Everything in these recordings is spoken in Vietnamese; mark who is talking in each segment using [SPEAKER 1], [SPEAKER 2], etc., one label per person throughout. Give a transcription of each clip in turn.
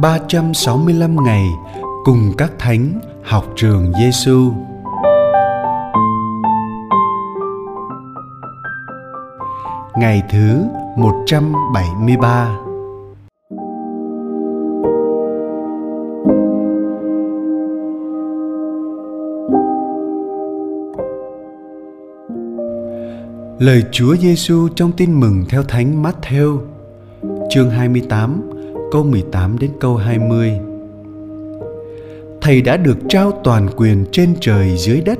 [SPEAKER 1] 365 ngày cùng các thánh học trường Giêsu. Ngày thứ 173 Lời Chúa Giêsu trong Tin mừng theo Thánh Matthew, chương 28, câu 18 đến câu 20. Thầy đã được trao toàn quyền trên trời dưới đất.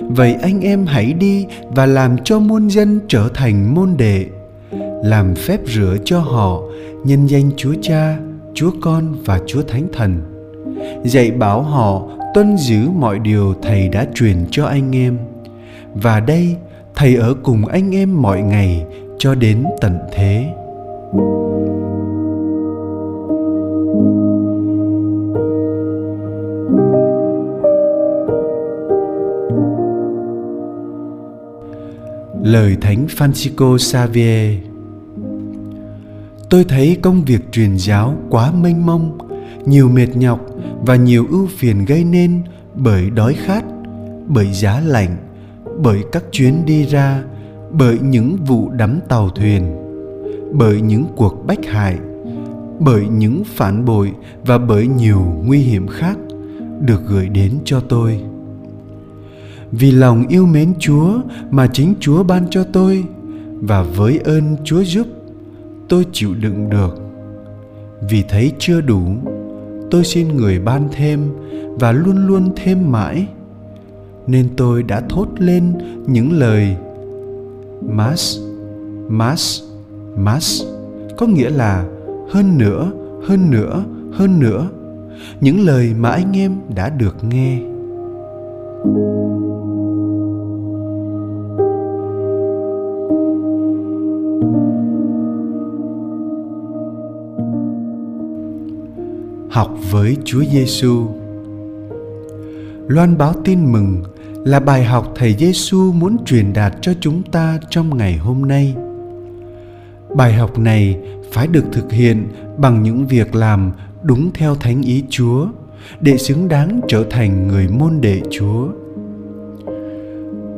[SPEAKER 1] Vậy anh em hãy đi và làm cho muôn dân trở thành môn đệ, làm phép rửa cho họ nhân danh Chúa Cha, Chúa Con và Chúa Thánh Thần. Dạy bảo họ tuân giữ mọi điều thầy đã truyền cho anh em. Và đây thầy ở cùng anh em mọi ngày cho đến tận thế Lời Thánh Francisco Xavier. Tôi thấy công việc truyền giáo quá mênh mông, nhiều mệt nhọc và nhiều ưu phiền gây nên bởi đói khát, bởi giá lạnh, bởi các chuyến đi ra bởi những vụ đắm tàu thuyền bởi những cuộc bách hại bởi những phản bội và bởi nhiều nguy hiểm khác được gửi đến cho tôi vì lòng yêu mến chúa mà chính chúa ban cho tôi, và với ơn chúa giúp, tôi chịu đựng được. Vì thấy chưa đủ, tôi xin người ban thêm và luôn luôn thêm mãi. Nên tôi đã thốt lên những lời, mas mas mas có nghĩa là hơn nữa hơn nữa hơn nữa. Những lời mà anh em đã được nghe học với Chúa Giêsu. Loan báo tin mừng là bài học thầy Giêsu muốn truyền đạt cho chúng ta trong ngày hôm nay. Bài học này phải được thực hiện bằng những việc làm đúng theo thánh ý Chúa để xứng đáng trở thành người môn đệ Chúa.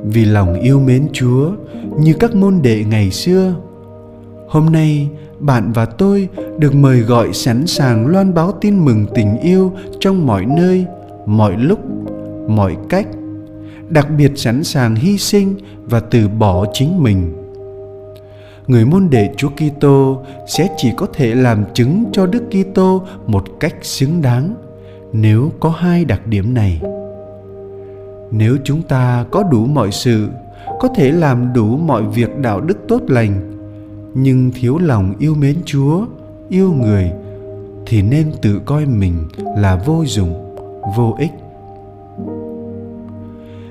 [SPEAKER 1] Vì lòng yêu mến Chúa như các môn đệ ngày xưa, hôm nay bạn và tôi được mời gọi sẵn sàng loan báo tin mừng tình yêu trong mọi nơi, mọi lúc, mọi cách đặc biệt sẵn sàng hy sinh và từ bỏ chính mình. Người môn đệ Chúa Kitô sẽ chỉ có thể làm chứng cho Đức Kitô một cách xứng đáng nếu có hai đặc điểm này. Nếu chúng ta có đủ mọi sự, có thể làm đủ mọi việc đạo đức tốt lành, nhưng thiếu lòng yêu mến Chúa, yêu người thì nên tự coi mình là vô dụng, vô ích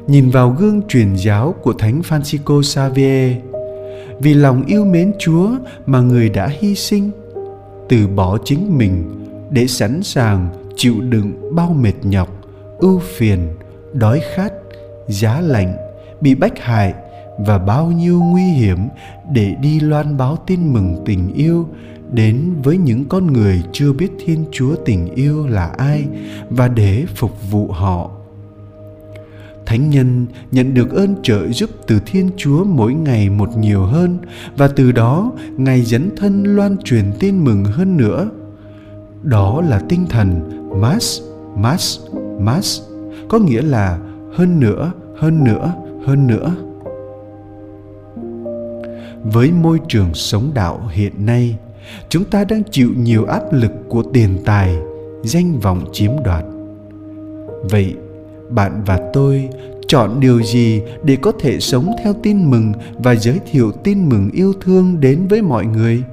[SPEAKER 1] nhìn vào gương truyền giáo của Thánh Francisco Xavier. Vì lòng yêu mến Chúa mà người đã hy sinh, từ bỏ chính mình để sẵn sàng chịu đựng bao mệt nhọc, ưu phiền, đói khát, giá lạnh, bị bách hại và bao nhiêu nguy hiểm để đi loan báo tin mừng tình yêu đến với những con người chưa biết Thiên Chúa tình yêu là ai và để phục vụ họ. Thánh nhân nhận được ơn trợ giúp từ thiên chúa mỗi ngày một nhiều hơn và từ đó ngài dấn thân loan truyền tin mừng hơn nữa. Đó là tinh thần mas mas mas có nghĩa là hơn nữa hơn nữa hơn nữa. Với môi trường sống đạo hiện nay, chúng ta đang chịu nhiều áp lực của tiền tài, danh vọng chiếm đoạt. Vậy, bạn và tôi chọn điều gì để có thể sống theo tin mừng và giới thiệu tin mừng yêu thương đến với mọi người?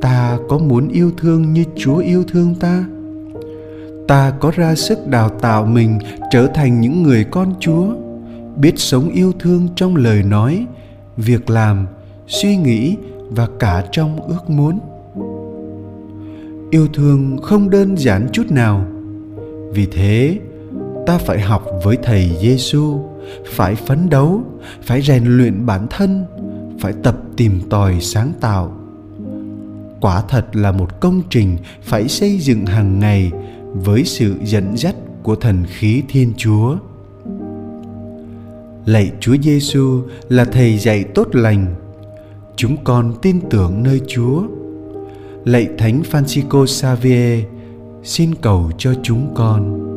[SPEAKER 1] Ta có muốn yêu thương như chúa yêu thương ta? Ta có ra sức đào tạo mình trở thành những người con chúa biết sống yêu thương trong lời nói việc làm suy nghĩ và cả trong ước muốn yêu thương không đơn giản chút nào vì thế ta phải học với thầy Giêsu, phải phấn đấu, phải rèn luyện bản thân, phải tập tìm tòi sáng tạo. quả thật là một công trình phải xây dựng hàng ngày với sự dẫn dắt của thần khí thiên chúa. Lạy chúa giêsu là thầy dạy tốt lành. Chúng con tin tưởng nơi chúa. Lạy thánh francisco xavier, xin cầu cho chúng con.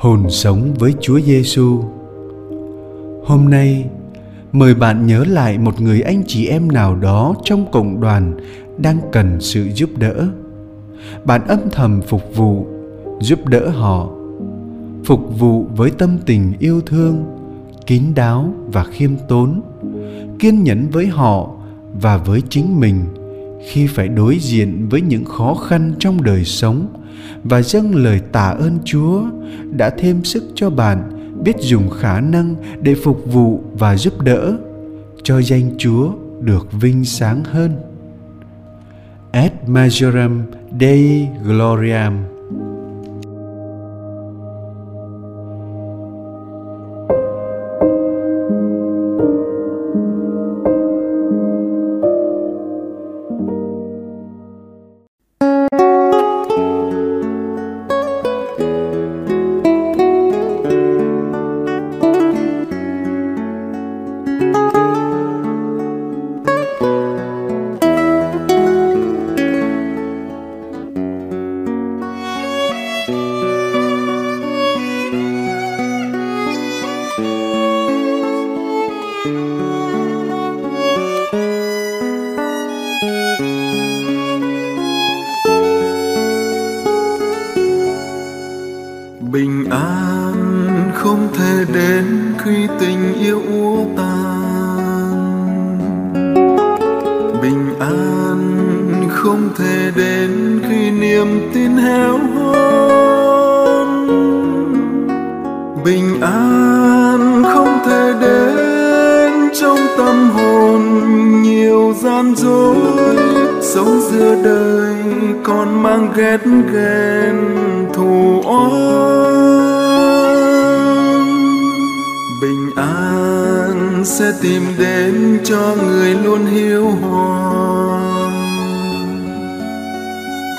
[SPEAKER 1] Hồn sống với Chúa Giêsu. Hôm nay, mời bạn nhớ lại một người anh chị em nào đó trong cộng đoàn đang cần sự giúp đỡ. Bạn âm thầm phục vụ, giúp đỡ họ. Phục vụ với tâm tình yêu thương, kín đáo và khiêm tốn, kiên nhẫn với họ và với chính mình khi phải đối diện với những khó khăn trong đời sống và dâng lời tạ ơn Chúa, đã thêm sức cho bạn biết dùng khả năng để phục vụ và giúp đỡ, cho danh Chúa được vinh sáng hơn. Ad majorem Dei gloriam
[SPEAKER 2] bình an, không thể đến khi tình yêu úa tàn. bình an, không thể đến khi niềm tin héo hon. Bình an, không thể đến trong tâm hồn nhiều gian dối. Sống giữa đời còn mang ghét ghen, thù oán. Sẽ tìm đến cho người luôn hiếu hòa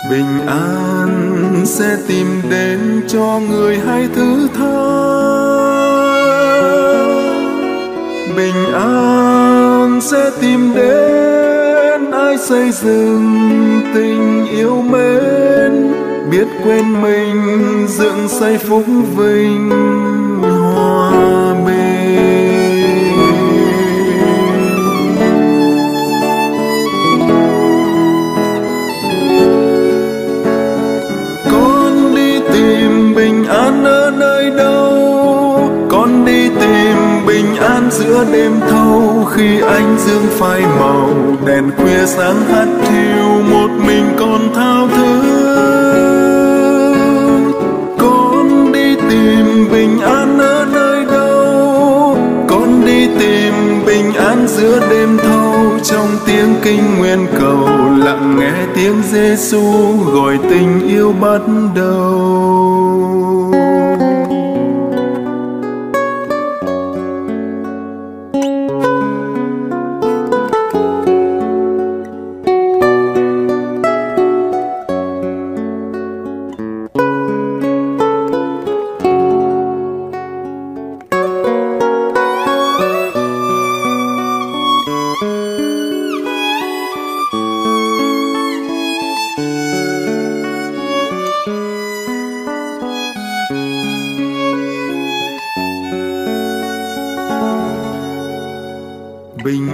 [SPEAKER 2] bình an sẽ tìm đến cho người hay thứ tha. Bình an sẽ tìm đến ai xây dựng tình yêu mến, biết quên mình, dựng xây phúc vinh. Đêm thâu khi ánh dương phai màu, đèn khuya sáng hắt thiêu một mình con thao thức con đi tìm bình an ở nơi đâu? Con đi tìm bình an giữa đêm thâu, trong tiếng kinh nguyên cầu, lặng nghe tiếng Giêsu gọi tình yêu bắt đầu.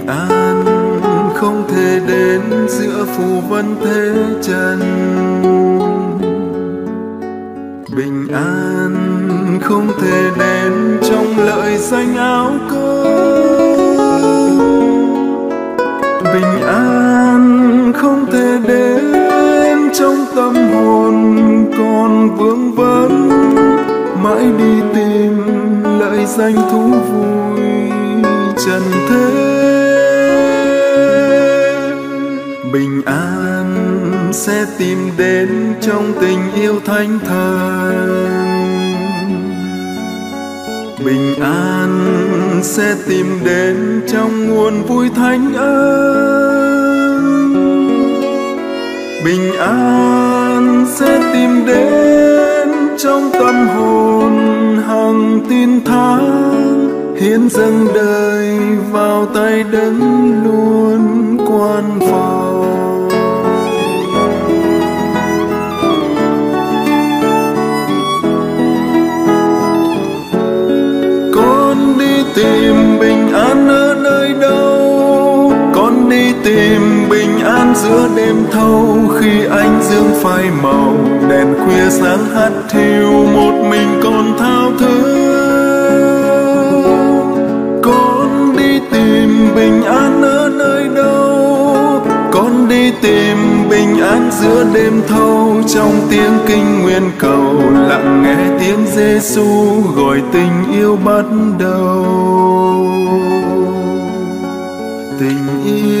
[SPEAKER 2] An không thể đến giữa phù vân thế trần. Bình an không thể đến trong lợi danh áo cơ bình an không thể đến trong tâm hồn còn vương vấn. Mãi đi tìm lợi danh thú sẽ tìm đến trong tình yêu thánh thần. Bình an sẽ tìm đến trong nguồn vui thánh ân. Bình an sẽ tìm đến trong tâm hồn hằng tin thắng hiến dâng đời vào tay đấng luôn quan phòng. Giữa đêm thâu khi ánh dương phai màu, đèn khuya sáng hắt thiêu một mình còn thao thức con đi tìm bình an ở nơi đâu? Con đi tìm bình an giữa đêm thâu trong tiếng kinh nguyên cầu, lặng nghe tiếng Giêsu gọi tình yêu bắt đầu. Tình yêu